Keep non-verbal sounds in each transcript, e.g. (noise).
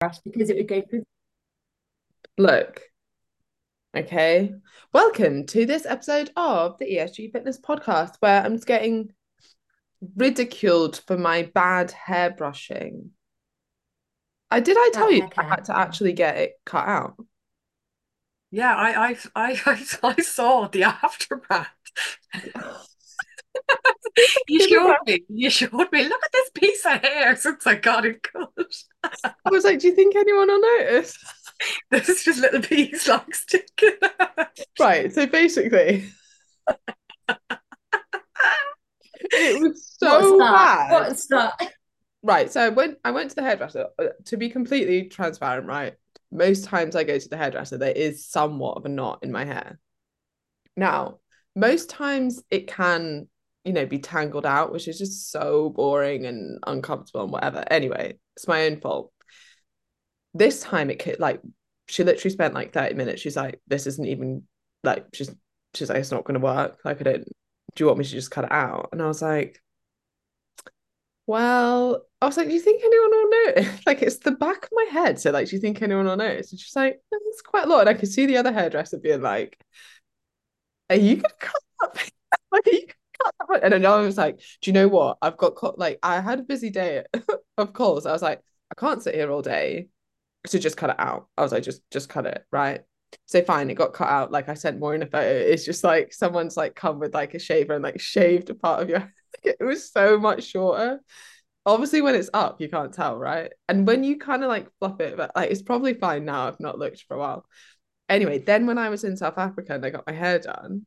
hairbrush because it would go through. Look, okay. Welcome to this episode of the ESG Fitness Podcast, where I'm just getting ridiculed for my bad hairbrushing. I did I tell Bad you hair I had to actually get it cut out? Yeah, I, I, I, I, (laughs) I saw the (laughs) aftermath. (laughs) (laughs) You showed me. You showed me. Look at this piece of hair since I got it cut. I was like, do you think anyone will notice? (laughs) There's just little piece like sticking out. Right, so basically, (laughs) it was What's so that? bad. What's that? Right, so I went I went to the hairdresser. Uh, To be completely transparent, right? Most times I go to the hairdresser, there is somewhat of a knot in my hair. Now, most times it can, you know, be tangled out, which is just so boring and uncomfortable and whatever. Anyway, it's my own fault. This time it could like she literally spent like 30 minutes. She's like, this isn't even like she's she's like, it's not gonna work. Like I don't do you want me to just cut it out? And I was like, well, I was like, do you think anyone will notice? (laughs) Like, it's the back of my head. So, like, do you think anyone will notice? And she's like, "No, it's quite a lot. And I could see the other hairdresser being like, are you gonna cut that? (laughs) Like, (laughs) And then I was like, do you know what? I've got co- like, I had a busy day (laughs) of calls. I was like, I can't sit here all day. So just cut it out. I was like, just just cut it, right? So fine, it got cut out. Like I sent Maureen a photo. It's just like someone's like come with like a shaver and like shaved a part of your (laughs) it was so much shorter. Obviously, when it's up, you can't tell, right? And when you kind of like fluff it, but like it's probably fine now. I've not looked for a while. Anyway, then when I was in South Africa and I got my hair done,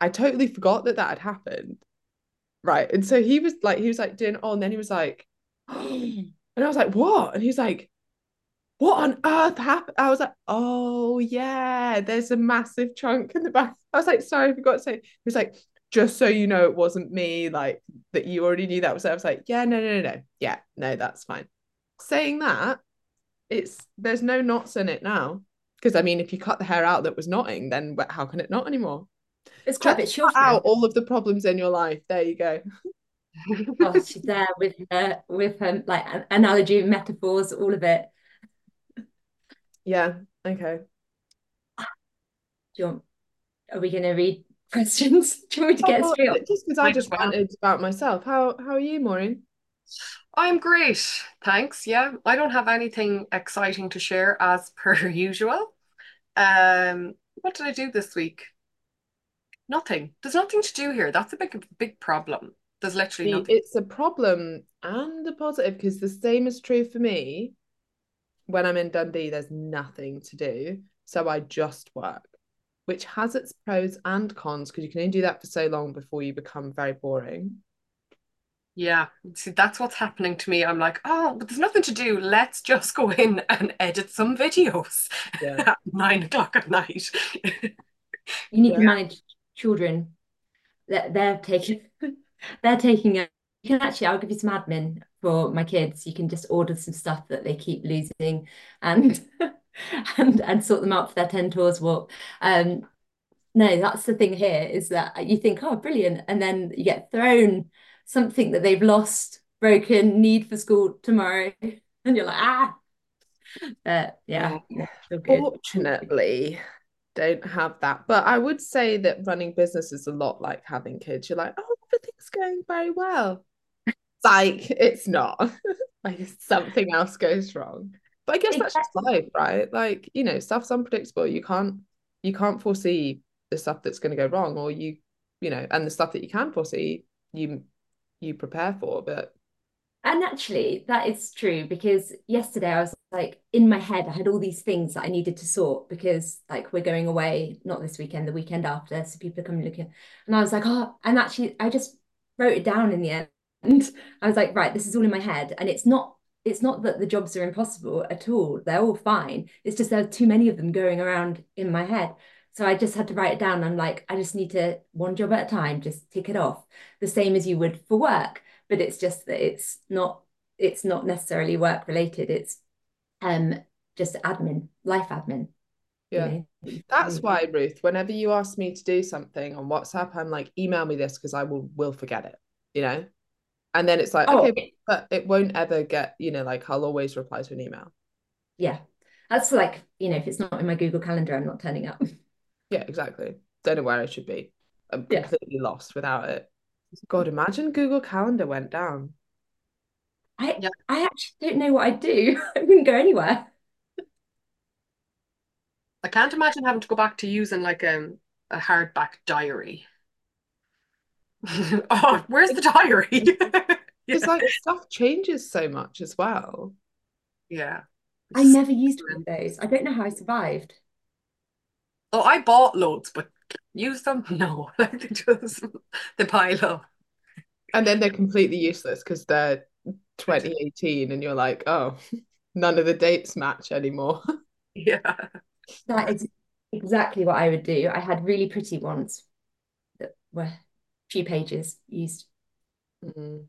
I totally forgot that that had happened. Right. And so he was like, he was like doing, oh, and then he was like, (gasps) and I was like, what? And he's like, what on earth happened? I was like, oh yeah, there's a massive chunk in the back. I was like, sorry, I forgot to say. He was like, just so you know, it wasn't me, like that you already knew that was. I was like, yeah, no, no, no, no. Yeah, no, that's fine. Saying that, it's there's no knots in it now. Because I mean, if you cut the hair out that was knotting, then how can it knot anymore? It's quite a bit Just out all of the problems in your life. There you go. Oh, she's there with her with her like analogy, metaphors, all of it. Yeah. Okay. Do you want, are we gonna read (laughs) questions? Do you want me to get Oh, straight on? just because I just as well. ranted about myself. How how are you, Maureen? I'm great, thanks. Yeah, I don't have anything exciting to share as per (laughs) usual. Um, what did I do this week? Nothing. There's nothing to do here. That's a big, big problem. There's literally See, nothing. it's a problem and a positive because the same is true for me. When I'm in Dundee, there's nothing to do. So I just work, which has its pros and cons because you can only do that for so long before you become very boring. Yeah, see, that's what's happening to me. I'm like, oh, but there's nothing to do. Let's just go in and edit some videos Yeah. (laughs) at nine o'clock at night. (laughs) You need to manage children. They're, they're taking (laughs) they're taking a you can actually I'll give you some admin for my kids. You can just order some stuff that they keep losing and (laughs) and and sort them out for their Ten Tors walk. Um no, that's the thing here is that you think, oh, brilliant, and then you get thrown something that they've lost, broken, need for school tomorrow, (laughs) and you're like, ah. But yeah, Yeah. Fortunately, don't have that. But I would say that running business is a lot like having kids. You're like, oh, everything's going very well. It's like it's not. (laughs) Like something else goes wrong. But I guess that's just life, right? Like, you know, stuff's unpredictable. You can't you can't foresee the stuff that's going to go wrong, or you, you know, and the stuff that you can foresee, you you prepare for. But And actually, that is true because yesterday I was like in my head, I had all these things that I needed to sort because like we're going away, not this weekend, the weekend after. So people are coming looking. And I was like, oh, and actually I just wrote it down in the end. (laughs) I was like, right, this is all in my head. And it's not it's not that the jobs are impossible at all. They're all fine. It's just there are too many of them going around in my head. So I just had to write it down. I'm like, I just need to one job at a time, just tick it off. The same as you would for work but it's just that it's not it's not necessarily work related it's um just admin life admin you yeah. know That's Mm. why, Ruth, whenever you ask me to do something on WhatsApp, I'm like, email me this because I will will forget it, you know? And then it's like, oh okay, but it won't ever get, you know, like I'll always reply to an email. yeah, that's like, you know, if it's not in my Google Calendar, I'm not turning up. Yeah, exactly. Don't know where I should be. I'm Yeah. completely lost without it. God, imagine Google Calendar went down. I Yeah. I actually don't know what I'd do. (laughs) I wouldn't go anywhere. I can't imagine having to go back to using like um, a hardback diary. (laughs) Oh, where's the diary? (laughs) It's like stuff changes so much as well. Yeah. I never used one of those. I don't know how I survived. Oh, I bought loads, but use them? (laughs) No. (laughs) Like they just they pile up. And then they're completely useless because they're 2018 and you're like, oh, (laughs) none of the dates match anymore. Yeah. That is exactly what I would do. I had really pretty ones that were a few pages used. Mm,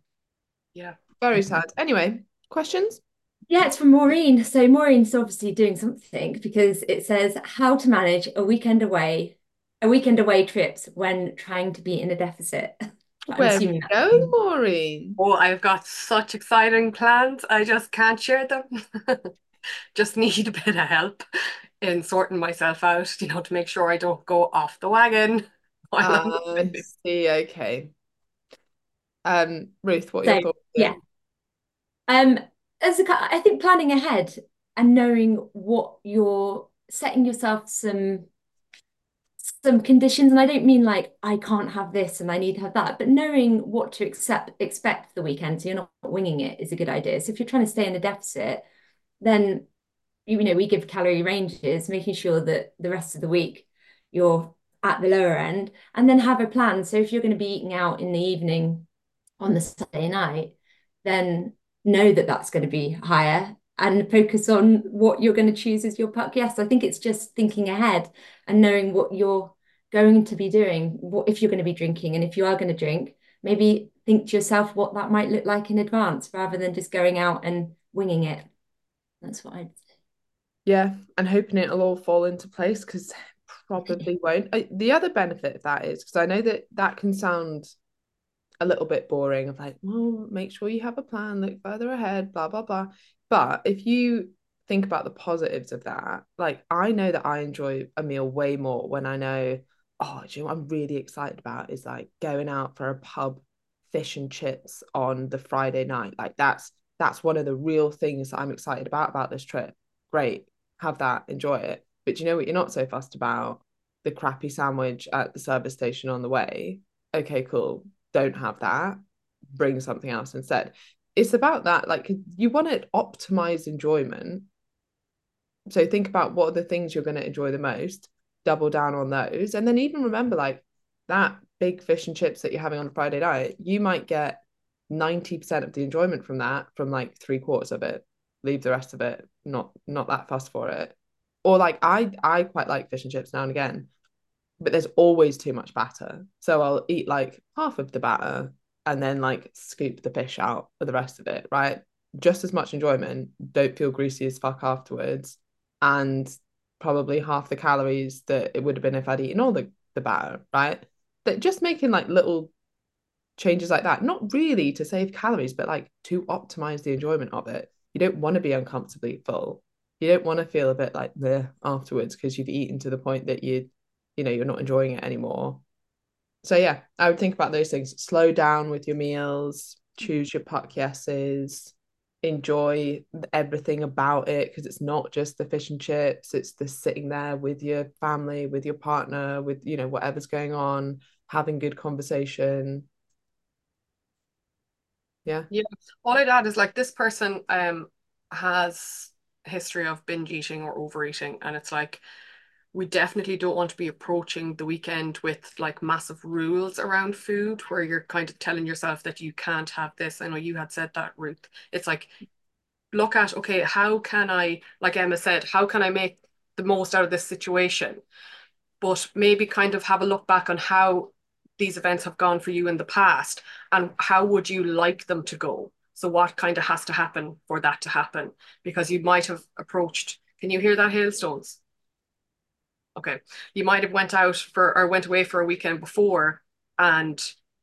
Yeah. Very sad. Anyway, questions? Yeah, it's from Maureen. So Maureen's obviously doing something because it says how to manage a weekend away, a weekend away trips when trying to be in a deficit. (laughs) I'm Where are you that's- going, Maureen? Oh, I've got such exciting plans. I just can't share them. (laughs) Just need a bit of help in sorting myself out, you know, to make sure I don't go off the wagon. (laughs) while I'm I away. see. Okay. Um, Ruth, what are your thoughts? yeah. Um, as a, cou- I think planning ahead and knowing what you're setting yourself some some conditions, and I don't mean like I can't have this and I need to have that, but knowing what to accept expect the weekend so you're not winging it is a good idea. So if you're trying to stay in a deficit, then you know we give calorie ranges, making sure that the rest of the week you're at the lower end, and then have a plan. So if you're going to be eating out in the evening on the Saturday night, then know that that's going to be higher and focus on what you're going to choose as your puck. Yes, I think it's just thinking ahead and knowing what you're going to be doing. What if you're going to be drinking, and if you are going to drink, maybe think to yourself what that might look like in advance rather than just going out and winging it. That's what I'd say. Yeah, and hoping it'll all fall into place because probably (laughs) won't. The other benefit of that is because I know that that can sound a little bit boring of like, well, make sure you have a plan, look further ahead, blah, blah, blah. But if you think about the positives of that, like I know that I enjoy a meal way more when I know, oh, do you know what I'm really excited about is like going out for a pub fish and chips on the Friday night. Like that's that's one of the real things that I'm excited about about this trip. Great, have that, enjoy it. But you know what you're not so fussed about? The crappy sandwich at the service station on the way. Okay, cool. Don't have that. Bring something else instead. It's about that. Like you want to optimize enjoyment. So think about what are the things you're going to enjoy the most, double down on those. And then even remember like that big fish and chips that you're having on a Friday night, you might get 90% of the enjoyment from that from like three quarters of it. Leave the rest of it, not not that fussed for it. Or like I I quite like fish and chips now and again, but there's always too much batter. So I'll eat like half of the batter and then like scoop the fish out for the rest of it, right? Just as much enjoyment, don't feel greasy as fuck afterwards, and probably half the calories that it would have been if I'd eaten all the, the batter, right? That just making like little changes like that, not really to save calories, but like to optimize the enjoyment of it. You don't want to be uncomfortably full. You don't want to feel a bit like the afterwards because you've eaten to the point that you, you know, you're not enjoying it anymore. So yeah, I would think about those things. Slow down with your meals, mm. choose your puck yeses, enjoy everything about it because it's not just the fish and chips, it's the sitting there with your family, with your partner, with you know, whatever's going on, having good conversation. Yeah. Yeah. All I'd add is like this person um has history of binge eating or overeating, and it's like we definitely don't want to be approaching the weekend with like massive rules around food where you're kind of telling yourself that you can't have this. I know you had said that, Ruth. It's like look at okay, how can I, like Emma said, how can I make the most out of this situation? But maybe kind of have a look back on how these events have gone for you in the past and how would you like them to go? So what kind of has to happen for that to happen? Because you might have approached, can you hear that hailstones? Okay. You might have went out for or went away for a weekend before and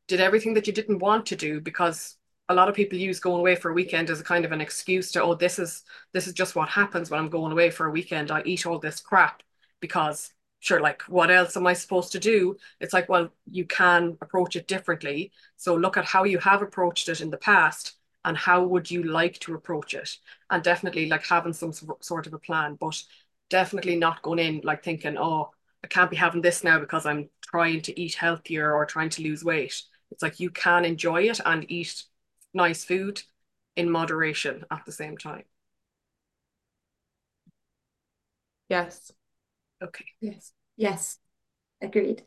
did everything that you didn't want to do because a lot of people use going away for a weekend as a kind of an excuse to, oh, this is this is just what happens when I'm going away for a weekend. I eat all this crap because sure, like what else am I supposed to do? It's like, well, you can approach it differently. So look at how you have approached it in the past and how would you like to approach it? And definitely like having some sort of a plan, but definitely not going in like thinking, oh, I can't be having this now because I'm trying to eat healthier or trying to lose weight. It's like you can enjoy it and eat nice food in moderation at the same time. Yes. Okay. Yes. Yes. Agreed.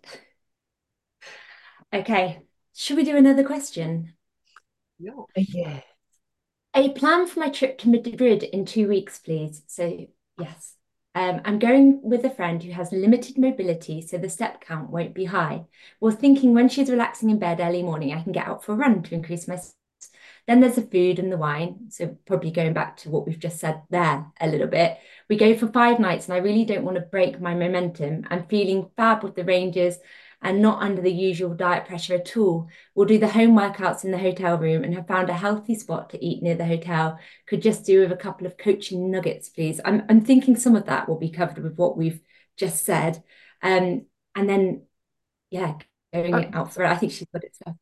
Okay. Should we do another question? No. Yeah. A plan for my trip to Madrid in two weeks, please. So, yes. Um, I'm going with a friend who has limited mobility, so the step count won't be high. Was thinking when she's relaxing in bed early morning, I can get out for a run to increase my then there's the food and the wine. So probably going back to what we've just said there a little bit. We go for five nights and I really don't want to break my momentum. I'm feeling fab with the ranges and not under the usual diet pressure at all. We'll do the home workouts in the hotel room and have found a healthy spot to eat near the hotel. Could just do with a couple of coaching nuggets, please. I'm, I'm thinking some of that will be covered with what we've just said. Um, and then, yeah, going uh, out for it. I think she's got it. So.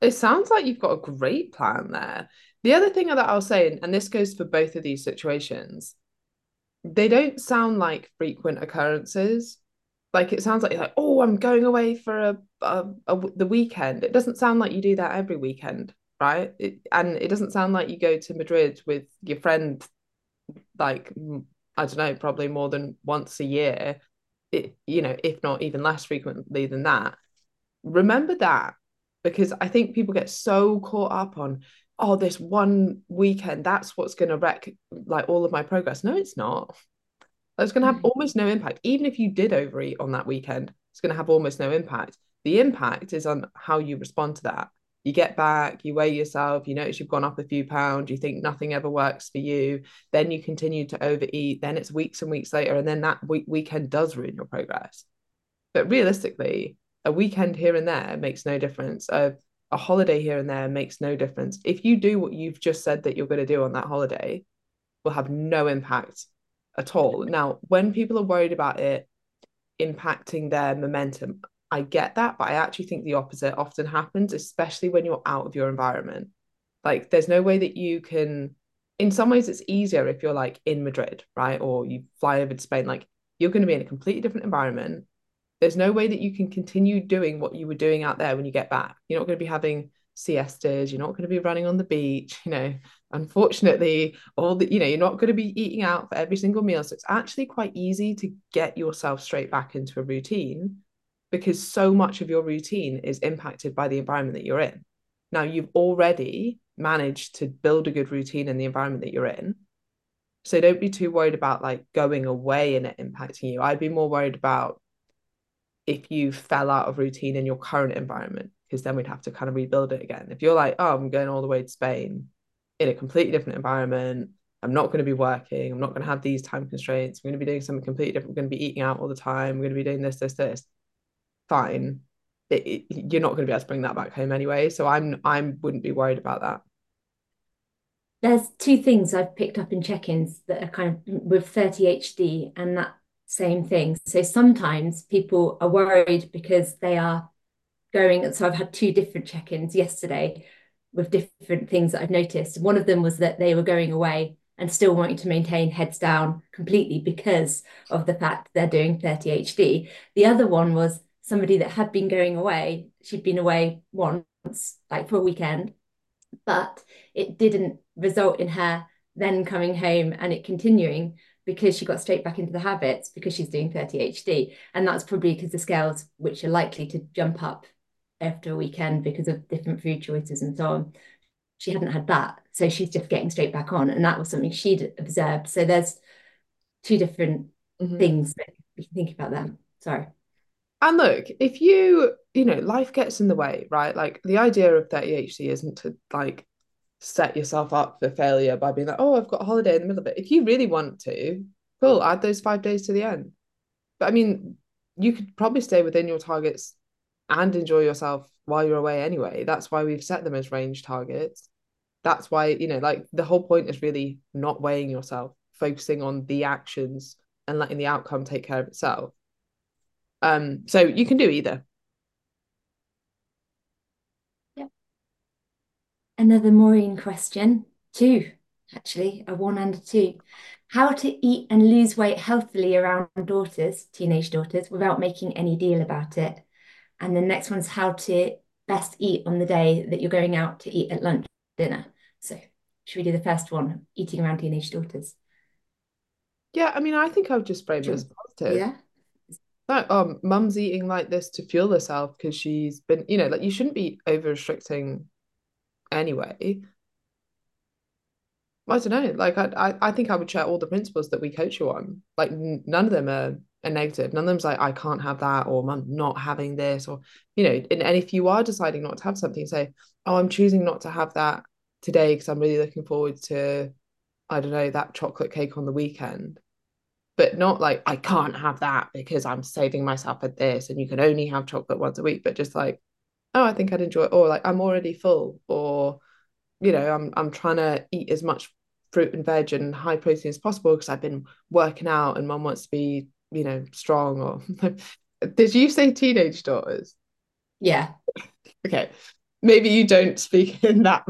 It sounds like you've got a great plan there. The other thing that I'll say, and this goes for both of these situations, they don't sound like frequent occurrences. Like it sounds like you're like, oh, I'm going away for a, a, a the weekend. It doesn't sound like you do that every weekend, right? It, and it doesn't sound like you go to Madrid with your friend, like I don't know, probably more than once a year. It, you know, if not even less frequently than that. Remember that because I think people get so caught up on, oh, this one weekend, that's what's going to wreck like all of my progress. No, it's not. It's going to have mm. almost no impact. Even if you did overeat on that weekend, it's going to have almost no impact. The impact is on how you respond to that. You get back, you weigh yourself, you notice you've gone up a few pounds, you think nothing ever works for you, then you continue to overeat, then it's weeks and weeks later, and then that week- weekend does ruin your progress. But realistically, a weekend here and there makes no difference. A, a holiday here and there makes no difference. If you do what you've just said that you're going to do on that holiday, will have no impact at mm-hmm. all. Now, when people are worried about it impacting their momentum, I get that, but I actually think the opposite often happens, especially when you're out of your environment. Like, there's no way that you can, in some ways, it's easier if you're like in Madrid, right? Or you fly over to Spain, like, you're going to be in a completely different environment there's no way that you can continue doing what you were doing out there when you get back. You're not going to be having siestas, you're not going to be running on the beach, you know. Unfortunately, all the, you know, you're not going to be eating out for every single meal. So it's actually quite easy to get yourself straight back into a routine because so much of your routine is impacted by the environment that you're in. Now, you've already managed to build a good routine in the environment that you're in. So don't be too worried about like going away and it impacting you. I'd be more worried about if you fell out of routine in your current environment, because then we'd have to kind of rebuild it again. If you're like, oh, I'm going all the way to Spain in a completely different environment, I'm not going to be working, I'm not going to have these time constraints, I'm going to be doing something completely different, I'm going to be eating out all the time, I'm going to be doing this, this, this. Fine. It, it, you're not going to be able to bring that back home anyway. So I'm I wouldn't be worried about that. There's two things I've picked up in check-ins that are kind of with 30HD, and that same thing. So sometimes people are worried because they are going. And So I've had two different check ins yesterday with different things that I've noticed. One of them was that they were going away and still wanting to maintain heads down completely because of the fact they're doing 30 HD. The other one was somebody that had been going away. She'd been away once, like for a weekend, but it didn't result in her then coming home and it continuing because she got straight back into the habits because she's doing 30 HD. And that's probably because the scales, which are likely to jump up after a weekend because of different food choices and so on, she hadn't had that. So she's just getting straight back on. And that was something she'd observed. So there's two different mm-hmm. things that we can think about them. Sorry. And look, if you, you know, life gets in the way, right? Like the idea of 30 HD isn't to like set yourself up for failure by being like, oh, I've got a holiday in the middle of it. If you really want to, cool, add those five days to the end. But I mean, you could probably stay within your targets and enjoy yourself while you're away anyway. That's why we've set them as range targets. that's why you know like the whole point is really not weighing yourself focusing on the actions and letting the outcome take care of itself um so you can do either Yep. another maureen question two actually a one and a two how to eat and lose weight healthily around daughters teenage daughters without making any deal about it and the next one's how to best eat on the day that you're going out to eat at lunch dinner so should we do the first one eating around teenage daughters yeah, I mean, I think I would just frame it as positive. Yeah. Like, um, mum's eating like this to fuel herself because she's been, you know, like you shouldn't be over restricting anyway. I don't know. Like, I, I, I think I would share all the principles that we coach you on. Like, n- none of them are, are negative. None of them's like, I can't have that, or I'm not having this, or, you know, and, and if you are deciding not to have something, say, oh, I'm choosing not to have that today because I'm really looking forward to, I don't know, that chocolate cake on the weekend but not like I can't have that because I'm saving myself at this and you can only have chocolate once a week, but just like, oh, I think I'd enjoy it, or like I'm already full, or you know, I'm I'm trying to eat as much fruit and veg and high protein as possible because I've been working out and mom wants to be, you know, strong or (laughs) did you say teenage daughters? Yeah. Okay. Maybe you don't speak (laughs) in that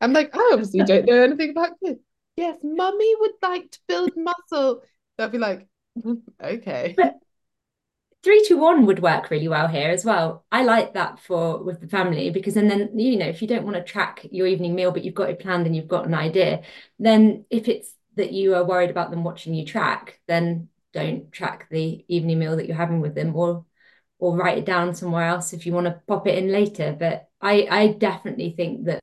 I'm like, I obviously (laughs) don't know anything about kids yes, mummy would like to build muscle. They'll be like, mm, okay. But three to one would work really well here as well. I like that for with the family because and then you know if you don't want to track your evening meal but you've got it planned and you've got an idea, then if it's that you are worried about them watching you track, then don't track the evening meal that you're having with them or or write it down somewhere else if you want to pop it in later. But I I definitely think that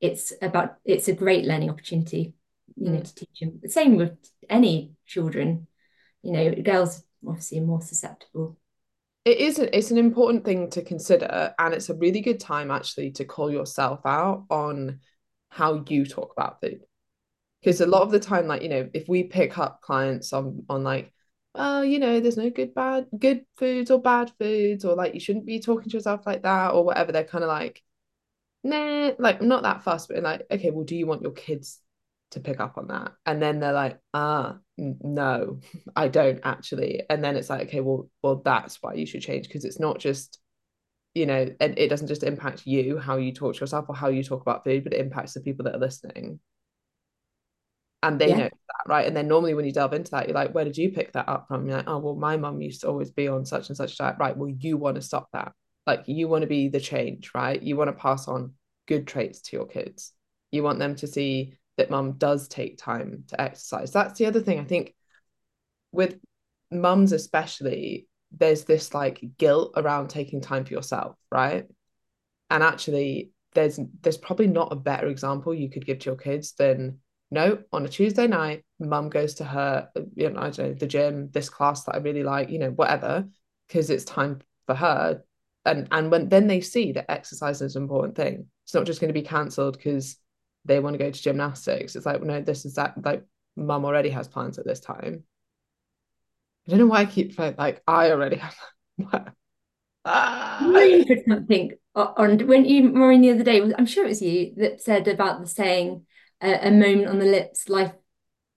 it's about it's a great learning opportunity you know mm. to teach them the same with any children you know girls obviously are more susceptible it is it's an important thing to consider and it's a really good time actually to call yourself out on how you talk about food because a lot of the time like you know if we pick up clients on on like oh you know there's no good bad good foods or bad foods or like you shouldn't be talking to yourself like that or whatever they're kind of like nah, like not that fast, but like, okay, well, do you want your kids to pick up on that? And then they're like, ah, no, (laughs) I don't actually. And then it's like, okay, well, well, that's why you should change because it's not just, you know, and it doesn't just impact you how you talk to yourself or how you talk about food, but it impacts the people that are listening. And they yeah. know that, right? And then normally when you delve into that, you're like, where did you pick that up from? You're like, oh, well, my mum used to always be on such and such diet. Right. Well, you want to stop that like you want to be the change, right? You want to pass on good traits to your kids. You want them to see that mum does take time to exercise. That's the other thing I think with mums especially there's this like guilt around taking time for yourself, right? And actually there's there's probably not a better example you could give to your kids than no, on a Tuesday night, mum goes to her, you know, I don't know, the gym, this class that I really like, you know, whatever, because it's time for her. And and when then they see that exercise is an important thing. It's not just going to be cancelled because they want to go to gymnastics. It's like no this is that like mum already has plans at this time. I don't know why i keep like i already have (laughs) ah. you put something on when you Maureen the other day I'm sure it was you that said about the saying uh, a moment on the lips life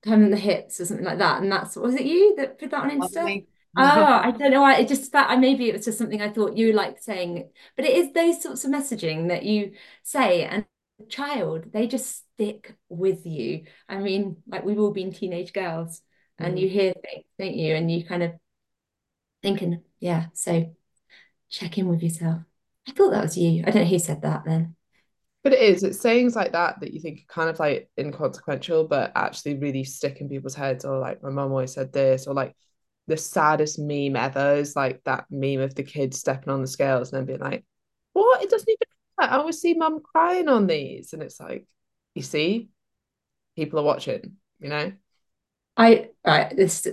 time on the hips or something like that and that's was it you that put that on Insta Oh, I don't know why. It just that I maybe it was just something I thought you liked saying, but it is those sorts of messaging that you say, and child, they just stick with you. I mean, like we've all been teenage girls, and mm. you hear things, don't you? And you kind of thinking, yeah. So check in with yourself. I thought that was you. I don't know who said that then. But it is, it's sayings like that that you think are kind of like inconsequential, but actually really stick in people's heads. Or like my mom always said this, or like the saddest meme ever is like that meme of the kid stepping on the scales and then being like, what? It doesn't even I always see mum crying on these. And it's like, you see, people are watching, you know? I right this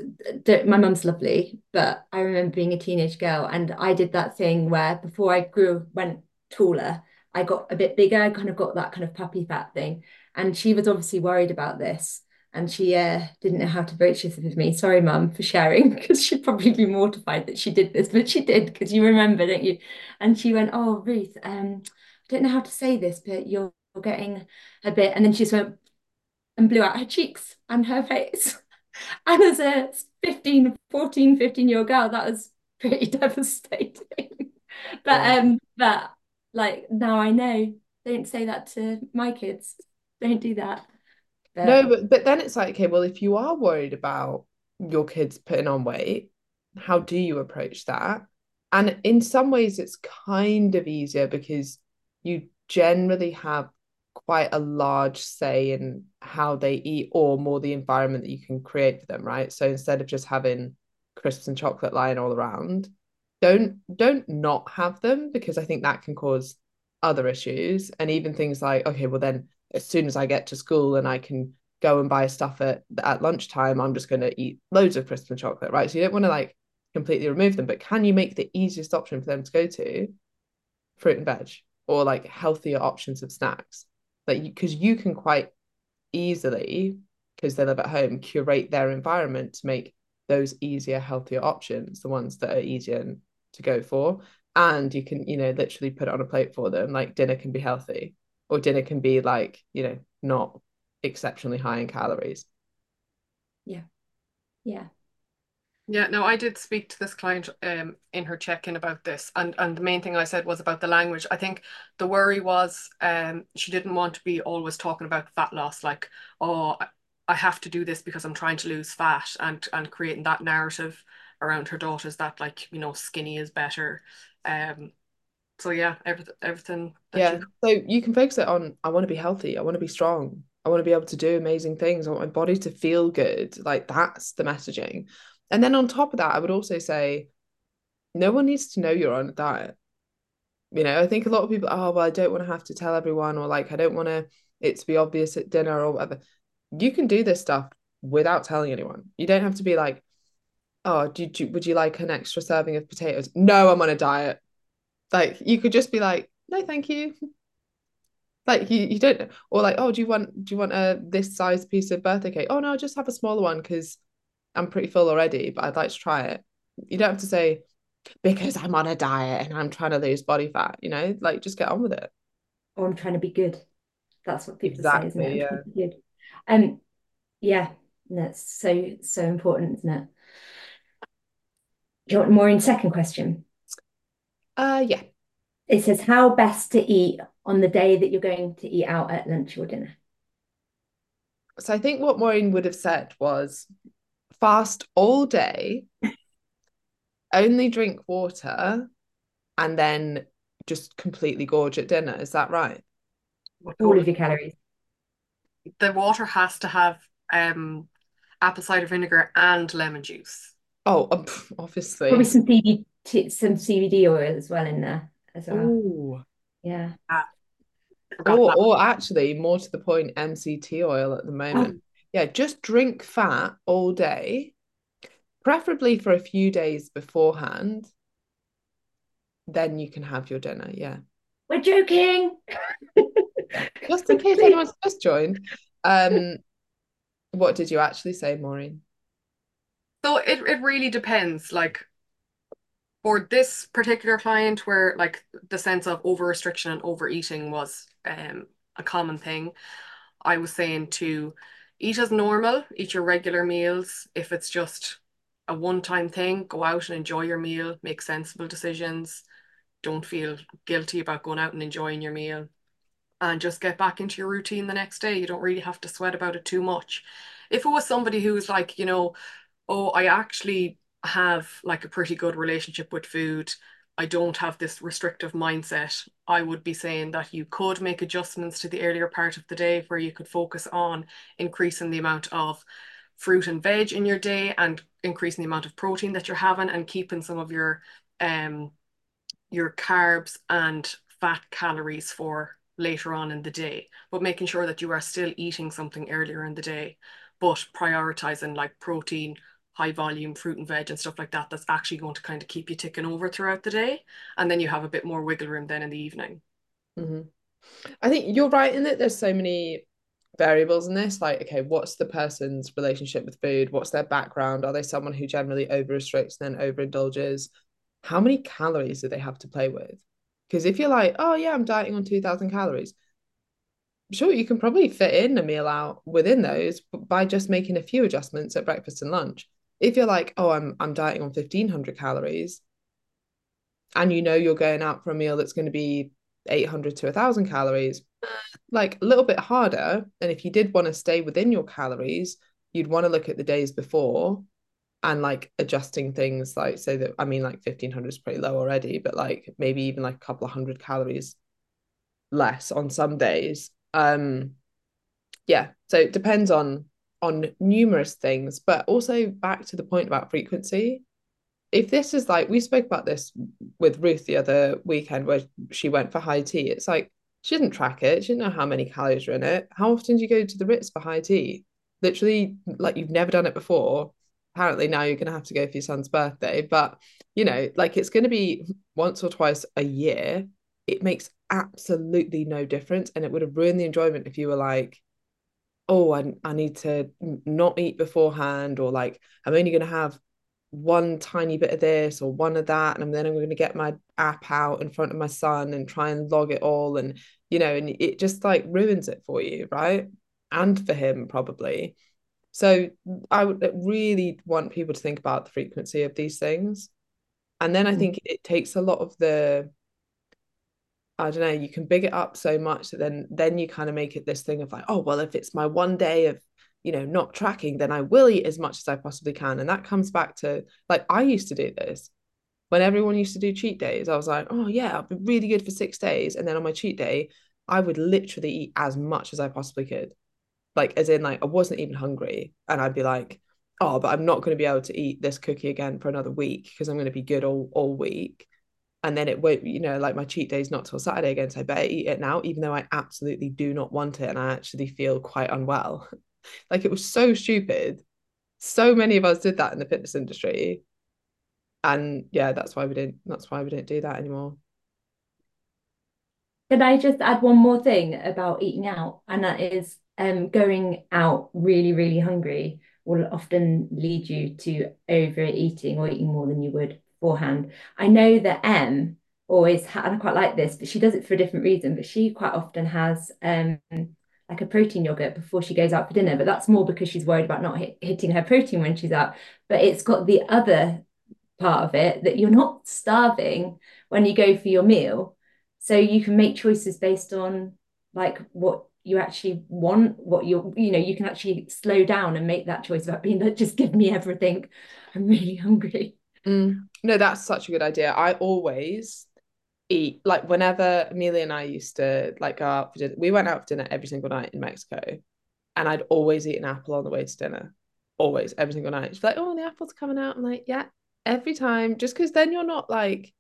my mum's lovely, but I remember being a teenage girl and I did that thing where before I grew went taller, I got a bit bigger, I kind of got that kind of puppy fat thing. And she was obviously worried about this and she uh, didn't know how to broach this with me. Sorry, mum, for sharing, (laughs) because she'd probably be mortified that she did this, but she did because you remember, don't you? And she went, "Oh, Ruth, um, I don't know how to say this, but you're getting a bit, and then she just went and blew out her cheeks and her face. (laughs) And as a 15, 14, 15 year old girl, that was pretty (laughs) devastating. But Yeah. um, but like now I know, don't say that to my kids. Don't do that. But No, but but then it's like, okay, well, if you are worried about your kids putting on weight, how do you approach that? And in some ways, it's kind of easier because you generally have quite a large say in how they eat or more the environment that you can create for them, right? So instead of just having crisps and chocolate lying all around, don't don't not have them because I think that can cause other issues and even things like, okay, well then as soon as I get to school and I can go and buy stuff at at lunchtime, I'm just going to eat loads of and chocolate, right? So you don't want to like completely remove them, but can you make the easiest option for them to go to fruit and veg or like healthier options of snacks? Like because you can quite easily, because they live at home, curate their environment to make those easier, healthier options, the ones that are easier to go for. And you can, you know, literally put it on a plate for them. Like dinner can be healthy, or dinner can be like, you know, not exceptionally high in calories. yeah, yeah. Yeah, no, I did speak to this client um in her check-in about this, and and the main thing I said was about the language. I think the worry was um she didn't want to be always talking about fat loss, like, oh, I- I have to do this because I'm trying to lose fat, and and creating that narrative around her daughters that like, you know, skinny is better. Um, so yeah, everything everything Yeah. So you can focus it on, I want to be healthy. I want to be strong. I want to be able to do amazing things. I want my body to feel good. Like that's the messaging. And then on top of that, I would also say no one needs to know you're on a diet. You know, I think a lot of people, oh, well, I don't want to have to tell everyone, or like, I don't want to it to be obvious at dinner or whatever. You can do this stuff without telling anyone. You don't have to be like, oh, do, do would you like an extra serving of potatoes? No, I'm on a diet. Like, you could just be like, no, thank you. Like you, you don't or like, oh, do you want do you want a this size piece of birthday cake? Oh no, just have a smaller one because I'm pretty full already, but I'd like to try it. You don't have to say because I'm on a diet and I'm trying to lose body fat, you know, like just get on with it. Or I'm trying to be good. That's what people say, isn't it? Exactly, yeah. good. Um, yeah, that's so so important, isn't it? Do you want Maureen second question? Uh yeah. It says how best to eat on the day that you're going to eat out at lunch or dinner. So I think what Maureen would have said was fast all day, (laughs) only drink water, and then just completely gorge at dinner. Is that right? All of your calories. the water has to have um apple cider vinegar and lemon juice. Oh, um, (laughs) obviously. Probably some CBD, some CBD oil as well in there as well. Ooh. Yeah. Forgot Or, that. or actually, more to the point, MCT oil at the moment. Yeah, just drink fat all day, preferably for a few days beforehand. Then you can have your dinner. Yeah. We're joking. Just in case (laughs) anyone's just joined. Um, what did you actually say, Maureen? So it, it really depends. Like for this particular client where like the sense of over restriction and overeating was um a common thing, I was saying to eat as normal, eat your regular meals. If it's just a one-time thing, go out and enjoy your meal, make sensible decisions. Don't feel guilty about going out and enjoying your meal. And just get back into your routine the next day. You don't really have to sweat about it too much. If it was somebody who's like, you know, oh, I actually have like a pretty good relationship with food. I don't have this restrictive mindset. I would be saying that you could make adjustments to the earlier part of the day where you could focus on increasing the amount of fruit and veg in your day and increasing the amount of protein that you're having and keeping some of your um your carbs and fat calories for later on in the day, but making sure that you are still eating something earlier in the day, but prioritizing like protein, high volume fruit and veg and stuff like that, that's actually going to kind of keep you ticking over throughout the day. And then you have a bit more wiggle room then in the evening. hmm I think you're right in that there's so many variables in this. Like, okay, what's the person's relationship with food? What's their background? Are they someone who generally over restricts and then overindulges? How many calories do they have to play with? Because if you're like, oh yeah, I'm dieting on 2000 calories, sure you can probably fit in a meal out within those by just making a few adjustments at breakfast and lunch. If you're like, oh, I'm I'm dieting on 1500 calories, and you know you're going out for a meal that's going to be 800 to 1000 calories, like a little bit harder. And if you did want to stay within your calories, you'd want to look at the days before and like adjusting things like say that I mean like 1500 is pretty low already, but like maybe even like a couple of hundred calories less on some days. Um yeah, so it depends on on numerous things, but also back to the point about frequency. If this is like we spoke about this with Ruth the other weekend where she went for high tea, it's like she didn't track it, she didn't know how many calories are in it. How often do you go to the Ritz for high tea? Literally, like you've never done it before apparently now you're going to have to go for your son's birthday but you know like it's going to be once or twice a year it makes absolutely no difference and it would have ruined the enjoyment if you were like oh I, I need to not eat beforehand or like i'm only going to have one tiny bit of this or one of that and then i'm going to get my app out in front of my son and try and log it all and you know and it just like ruins it for you right and for him probably so I would really want people to think about the frequency of these things. And then I mm. think it takes a lot of the I don't know, you can big it up so much that then then you kind of make it this thing of like, oh well, if it's my one day of you know not tracking, then I will eat as much as I possibly can. And that comes back to like I used to do this when everyone used to do cheat days. I was like, oh yeah, I'll be really good for six days. And then on my cheat day, I would literally eat as much as I possibly could like as in like I wasn't even hungry and I'd be like oh but I'm not going to be able to eat this cookie again for another week because I'm going to be good all all week and then it won't you know like my cheat day is not till Saturday again so I better eat it now even though I absolutely do not want it and I actually feel quite unwell. (laughs) Like it was so stupid. So many of us did that in the fitness industry. And yeah that's why we didn't that's why we didn't do that anymore. Can I just add one more thing about eating out? And that is um, going out really, really hungry will often lead you to overeating or eating more than you would beforehand. I know that Em always, ha- and I quite like this, but she does it for a different reason. But she quite often has um, like a protein yogurt before she goes out for dinner. But that's more because she's worried about not hit- hitting her protein when she's out. But it's got the other part of it that you're not starving when you go for your meal. So you can make choices based on like what you actually want what you're you know you can actually slow down and make that choice about being like just give me everything i'm really hungry mm. No that's such a good idea. I always eat like whenever amelia and i used to like go out for dinner we went out for dinner every single night in mexico and i'd always eat an apple on the way to dinner always every single night. She's like oh the apple's coming out. I'm like yeah every time. Just because then you're not like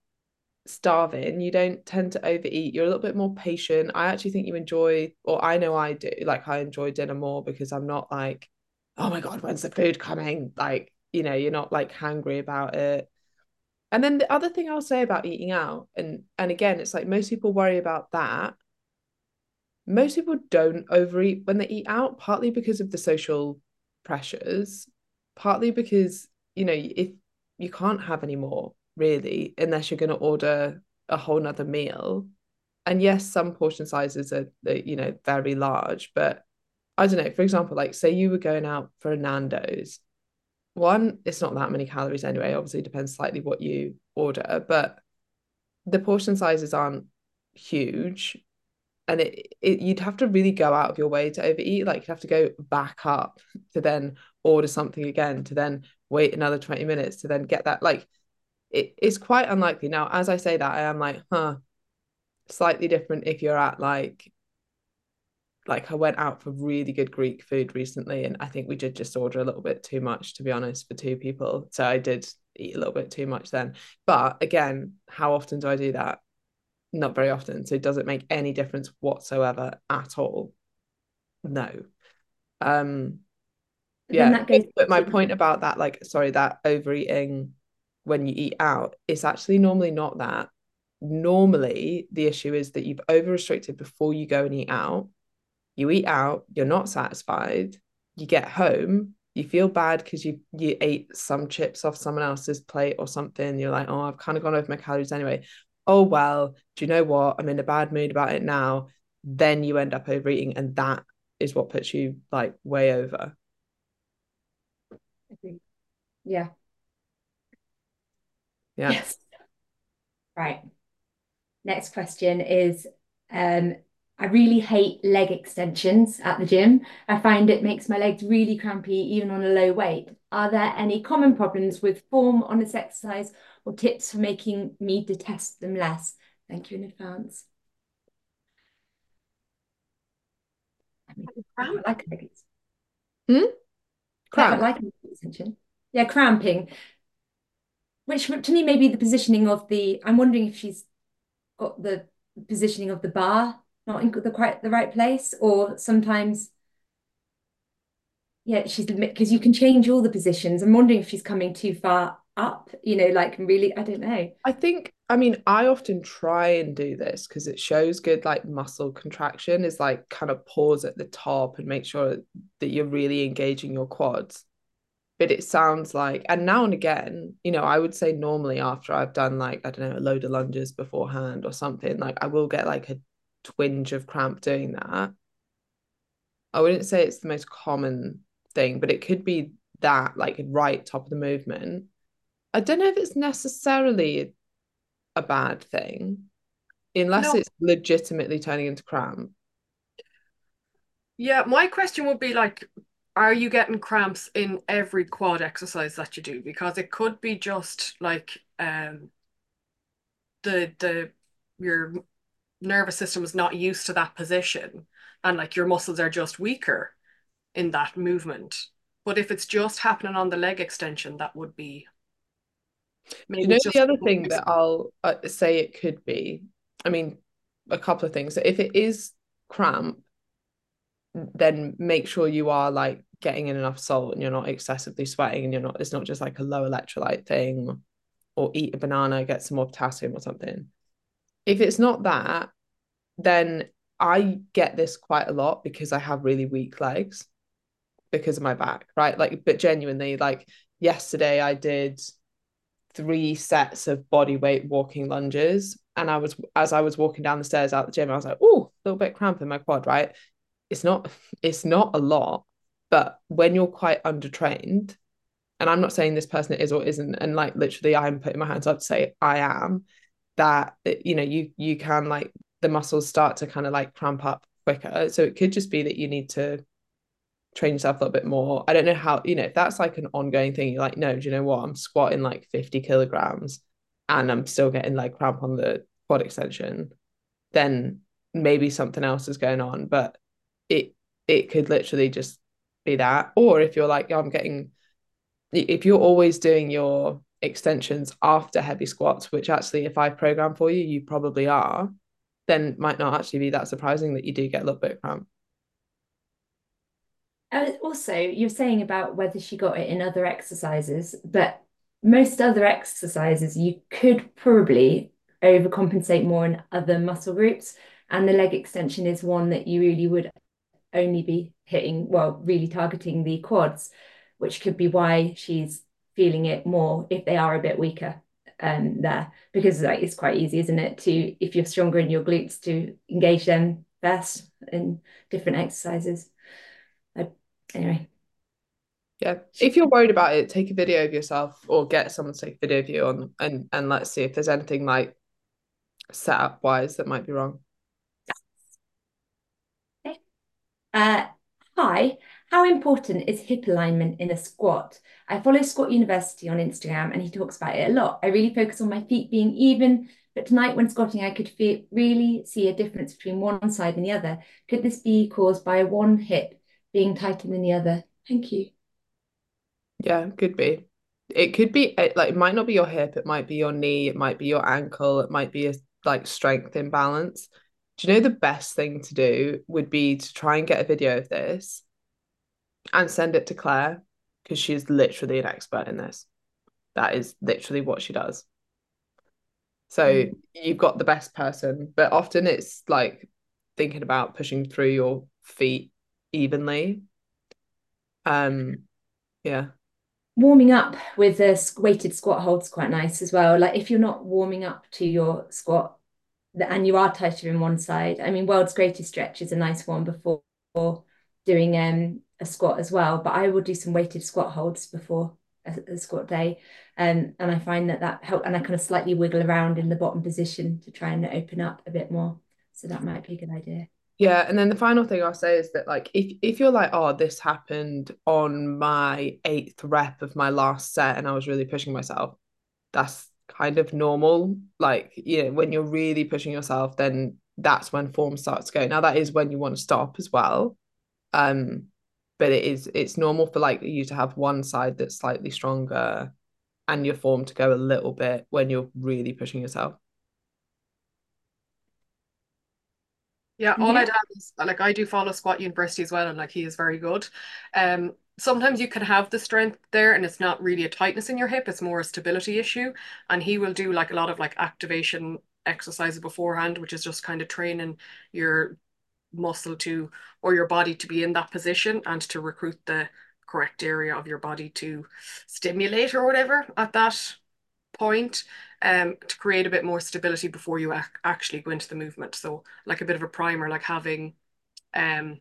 starving you don't tend to overeat you're a little bit more patient. I actually think you enjoy or i know i do like i enjoy dinner more because i'm not like oh my god when's the food coming? Like you know you're not like hungry about it and then the other thing i'll say about eating out and and again it's like most people worry about that most people don't overeat when they eat out partly because of the social pressures partly because you know if you can't have any more really, unless you're going to order a whole nother meal. And yes, some portion sizes are, uh, you know, very large, but I don't know. For example, like say you were going out for a Nando's, one, it's not that many calories anyway. Obviously, depends slightly what you order, but the portion sizes aren't huge. And it, it you'd have to really go out of your way to overeat. Like you'd have to go back up to then order something again, to then wait another 20 minutes to then get that. Like it is quite unlikely. Now, as I say that, I am like, huh, slightly different if you're at like like I went out for really good Greek food recently, and I think we did just order a little bit too much, to be honest, for two people. So I did eat a little bit too much then. But again, how often do I do that? Not very often. So does it make any difference whatsoever at all? No. Um yeah. But my point about that, like, sorry, that overeating when you eat out, it's actually normally not that. Normally, the issue is that you've over restricted before you go and eat out. You eat out, you're not satisfied. You get home, you feel bad because you you ate some chips off someone else's plate or something. You're like, oh, I've kind of gone over my calories anyway. Oh well, do you know what? I'm in a bad mood about it now. then you end up overeating and that is what puts you like way over yeah yeah yes right next question is um I really hate leg extensions at the gym. I find it makes my legs really crampy even on a low weight. Are there any common problems with form on this exercise or tips for making me detest them less? Thank you in advance. I mean, I like leg hmm? Cramp. like leg extension. Yeah, cramping. Which to me maybe the positioning of the. I'm wondering if she's got the positioning of the bar not in the quite the right place, or sometimes yeah, she's because you can change all the positions. I'm wondering if she's coming too far up, you know, like really, I don't know. I think, I mean, I often try and do this because it shows good like muscle contraction is like kind of pause at the top and make sure that you're really engaging your quads. But it sounds like, and now and again, you know, I would say normally after I've done like, I don't know, a load of lunges beforehand or something, like I will get like a twinge of cramp doing that. I wouldn't say it's the most common thing, but it could be that, like right top of the movement. I don't know if it's necessarily a bad thing, unless no. it's legitimately turning into cramp. Yeah, my question would be like, are you getting cramps in every quad exercise that you do? Because it could be just like um the the your nervous system is not used to that position and like your muscles are just weaker in that movement. But if it's just happening on the leg extension, that would be. Maybe you know the other thing that I'll uh, say it could be. I mean, a couple of things. If it is cramp, then make sure you are like getting in enough salt and you're not excessively sweating and you're not. It's not just like a low electrolyte thing, or eat a banana, get some more potassium or something if it's not that, then I get this quite a lot because I have really weak legs because of my back, right? Like, but genuinely, like yesterday, I did three sets of body weight walking lunges. And I was, as I was walking down the stairs out the gym, I was like, oh, a little bit cramp in my quad, right? It's not, (laughs) it's not a lot, but when you're quite undertrained, and I'm not saying this person is or isn't, and like literally, I'm putting my hands up to say I am that you know you you can like the muscles start to kind of like cramp up quicker. So it could just be that you need to train yourself a little bit more. I don't know how you know if that's like an ongoing thing you're like no do you know what? I'm squatting like 50 kilograms and i'm still getting like cramp on the quad extension then maybe something else is going on. But it it could literally just be that. Or if you're like i'm getting if you're always doing your extensions after heavy squats, which actually, if I program for you, you probably are, then might not actually be that surprising that you do get a little bit cramp. Uh, also, you're saying about whether she got it in other exercises, but most other exercises you could probably overcompensate more in other muscle groups. And the leg extension is one that you really would only be hitting, well, really targeting the quads, which could be why she's feeling it more if they are a bit weaker um, there because like, it's quite easy, isn't it, to if you're stronger in your glutes to engage them best in different exercises. anyway. Yeah, if you're worried about it, take a video of yourself or get someone to take a video of you on and and let's see if there's anything like setup wise that might be wrong. Okay. Uh, hi, how important is hip alignment in a squat? I follow Squat University on Instagram and he talks about it a lot. I really focus on my feet being even, but tonight when squatting, I could feel, really see a difference between one side and the other. Could this be caused by one hip being tighter than the other? Thank you. Yeah, could be. It could be like it might not be your hip, it might be your knee, it might be your ankle, it might be a like strength imbalance. Do you know the best thing to do would be to try and get a video of this and send it to Claire because she's literally an expert in this. That is literally what she does. So mm. you've got the best person, but often it's like thinking about pushing through your feet evenly. Um, yeah. Warming up with a weighted squat holds quite nice as well. Like if you're not warming up to your squat and you are tighter in one side. I mean, world's greatest stretch is a nice one before doing um, a squat as well. But I will do some weighted squat holds before a, a squat day, um, and I find that that help. And I kind of slightly wiggle around in the bottom position to try and open up a bit more. So that might be a good idea. Yeah, and then the final thing I'll say is that like if if you're like, oh, this happened on my eighth rep of my last set and I was really pushing myself, that's kind of normal. Like, you know, when you're really pushing yourself, then that's when form starts to go. Now that is when you want to stop as well. Um, but it is it's normal for like you to have one side that's slightly stronger and your form to go a little bit when you're really pushing yourself. Yeah, all yeah. I'd add is like I do follow Squat University as well, and like he is very good. Um, sometimes you can have the strength there, and it's not really a tightness in your hip; it's more a stability issue. And he will do like a lot of like activation exercises beforehand, which is just kind of training your muscle to or your body to be in that position and to recruit the correct area of your body to stimulate or whatever at that point um, to create a bit more stability before you ac actually go into the movement. So like a bit of a primer, like having um,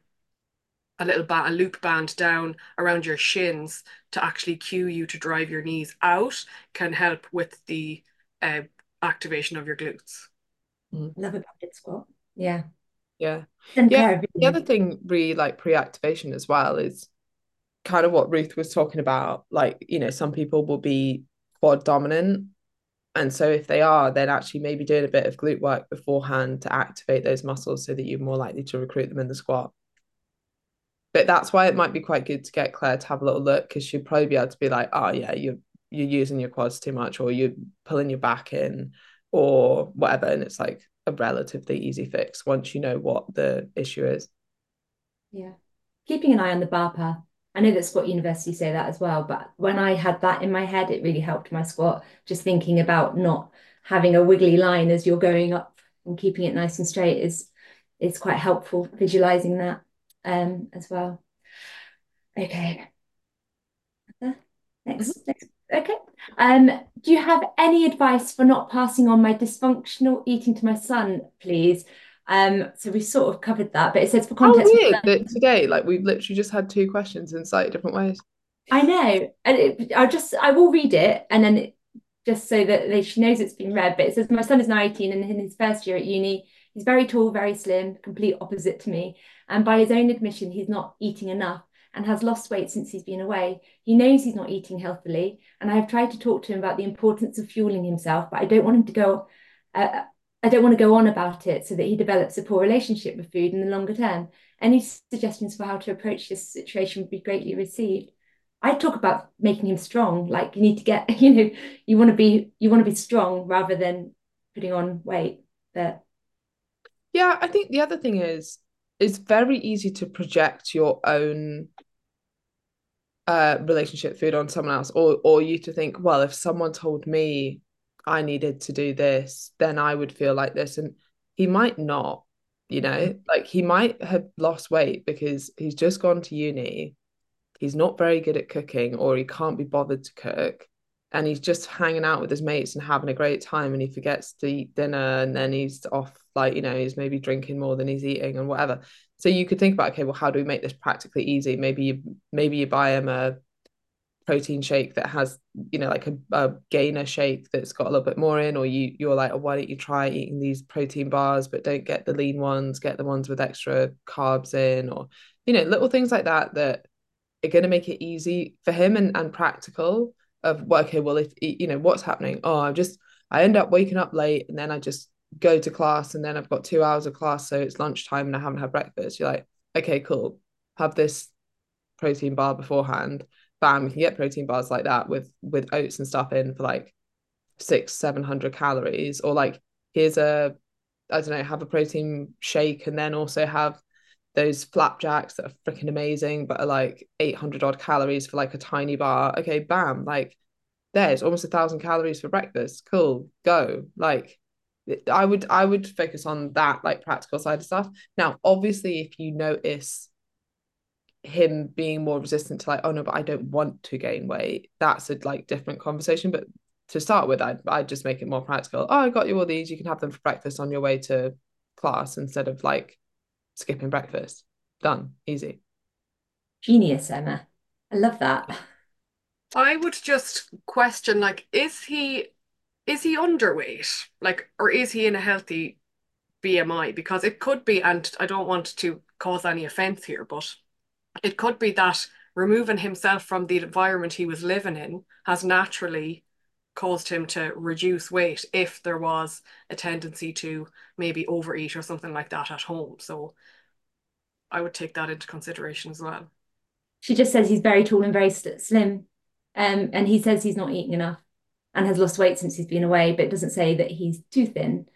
a little a loop band down around your shins to actually cue you to drive your knees out can help with the uh, activation of your glutes. Mm. Love a banded squat. Yeah. Yeah. And yeah. The other thing really like pre-activation as well is kind of what Ruth was talking about. Like, you know, some people will be quad dominant. And so if they are, then actually maybe doing a bit of glute work beforehand to activate those muscles so that you're more likely to recruit them in the squat. But that's why it might be quite good to get Claire to have a little look because she'd probably be able to be like, oh yeah, you're you're using your quads too much or you're pulling your back in or whatever. And it's like a relatively easy fix once you know what the issue is. Yeah. Keeping an eye on the bar path I know that Squat University say that as well, but when I had that in my head, it really helped my squat. Just thinking about not having a wiggly line as you're going up and keeping it nice and straight is is quite helpful. Visualizing that um, as well. Okay. Next, next. Okay. Um, do you have any advice for not passing on my dysfunctional eating to my son, please? Um, so we sort of covered that, but it says for context. How weird that today, like we've literally just had two questions in slightly different ways. I know, and it, I'll just I will read it, and then it, just so that they, she knows it's been read. But it says my son is now 18 and in his first year at uni. He's very tall, very slim, complete opposite to me. And by his own admission, he's not eating enough and has lost weight since he's been away. He knows he's not eating healthily, and I have tried to talk to him about the importance of fueling himself, but I don't want him to go. Uh, I don't want to go on about it so that he develops a poor relationship with food in the longer term. Any suggestions for how to approach this situation would be greatly received. I talk about making him strong. Like you need to get, (laughs) you know, you want to be you want to be strong rather than putting on weight. But yeah, I think the other thing is it's very easy to project your own uh relationship food on someone else or or you to think, well, if someone told me I needed to do this, then I would feel like this. And he might not, you know, mm-hmm. like he might have lost weight because he's just gone to uni. He's not very good at cooking or he can't be bothered to cook. And he's just hanging out with his mates and having a great time and he forgets to eat dinner and then he's off, like, you know, he's maybe drinking more than he's eating and whatever. So you could think about, okay, well, how do we make this practically easy? Maybe you maybe you buy him a protein shake that has you know like a, a, gainer shake that's got a little bit more in or you you're like oh, why don't you try eating these protein bars but don't get the lean ones get the ones with extra carbs in or you know little things like that that are going to make it easy for him and, and practical of well, okay well if you know what's happening oh i'm just i end up waking up late and then i just go to class and then i've got two hours of class so it's lunchtime and i haven't had breakfast you're like okay cool have this protein bar beforehand bam, you can get protein bars like that with with oats and stuff in for like six, seven hundred calories. Or like here's a I don't know, have a protein shake and then also have those flapjacks that are freaking amazing, but are like 800 odd calories for like a tiny bar. Okay, bam, like there's almost a thousand calories for breakfast. Cool, go. Like I would I would focus on that like practical side of stuff. Now, obviously, if you notice him being more resistant to like oh no but I don't want to gain weight that's a like different conversation but to start with, I'd I'd just make it more practical. Oh, I got you all these. You can have them for breakfast on your way to class instead of like skipping breakfast. Done. Easy. Genius, Emma. I love that. I would just question like, is he is he underweight? Like, or is he in a healthy BMI? Because it could be, and I don't want to cause any offense here, but it could be that removing himself from the environment he was living in has naturally caused him to reduce weight if there was a tendency to maybe overeat or something like that at home. So I would take that into consideration as well. She just says he's very tall and very slim. Um, and he says he's not eating enough and has lost weight since he's been away, but it doesn't say that he's too thin.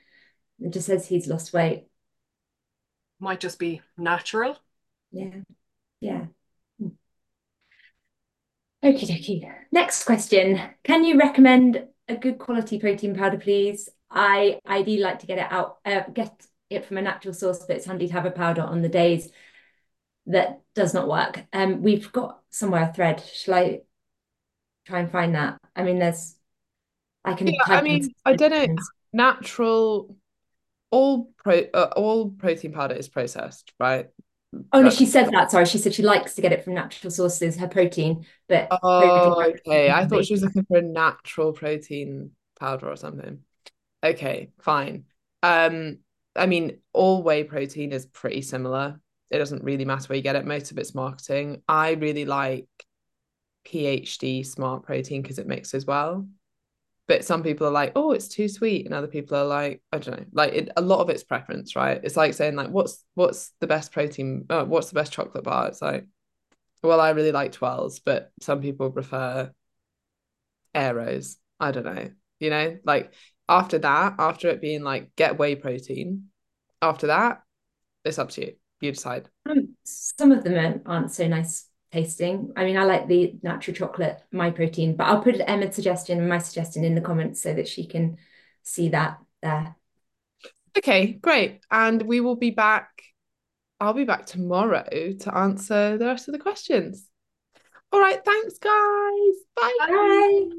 It just says he's lost weight. Might just be natural. Yeah. Yeah. Okie dokie. Next question. Can you recommend a good quality protein powder, please? I ideally like to get it out, uh, get it from a natural source, but it's handy to have a powder on the days that does not work. Um, we've got somewhere a thread. Shall I try and find that? I mean, there's, I can. Yeah, I mean, I don't know. Natural, all pro, uh, all protein powder is processed, right? Oh no, she said that. Sorry, she said she likes to get it from natural sources, her protein, but oh, okay. I thought she was looking for a natural protein powder or something. Okay, fine. Um, I mean, all whey protein is pretty similar. It doesn't really matter where you get it. Most of it's marketing. I really like PhD smart protein because it mixes well but some people are like oh it's too sweet and other people are like i don't know like it, a lot of it's preference right? It's like saying like what's what's the best protein oh, what's the best chocolate bar? It's like well i really like Twirls but some people prefer Aeros. I don't know you know? Like after that after it being like get whey protein after that it's up to you. You decide. Um, some of them aren't so nice tasting. I mean, I like the natural chocolate, Myprotein, but I'll put Emma's suggestion and my suggestion in the comments so that she can see that there. Okay, great. And we will be back. I'll be back tomorrow to answer the rest of the questions. All right, thanks, guys. Bye. Bye.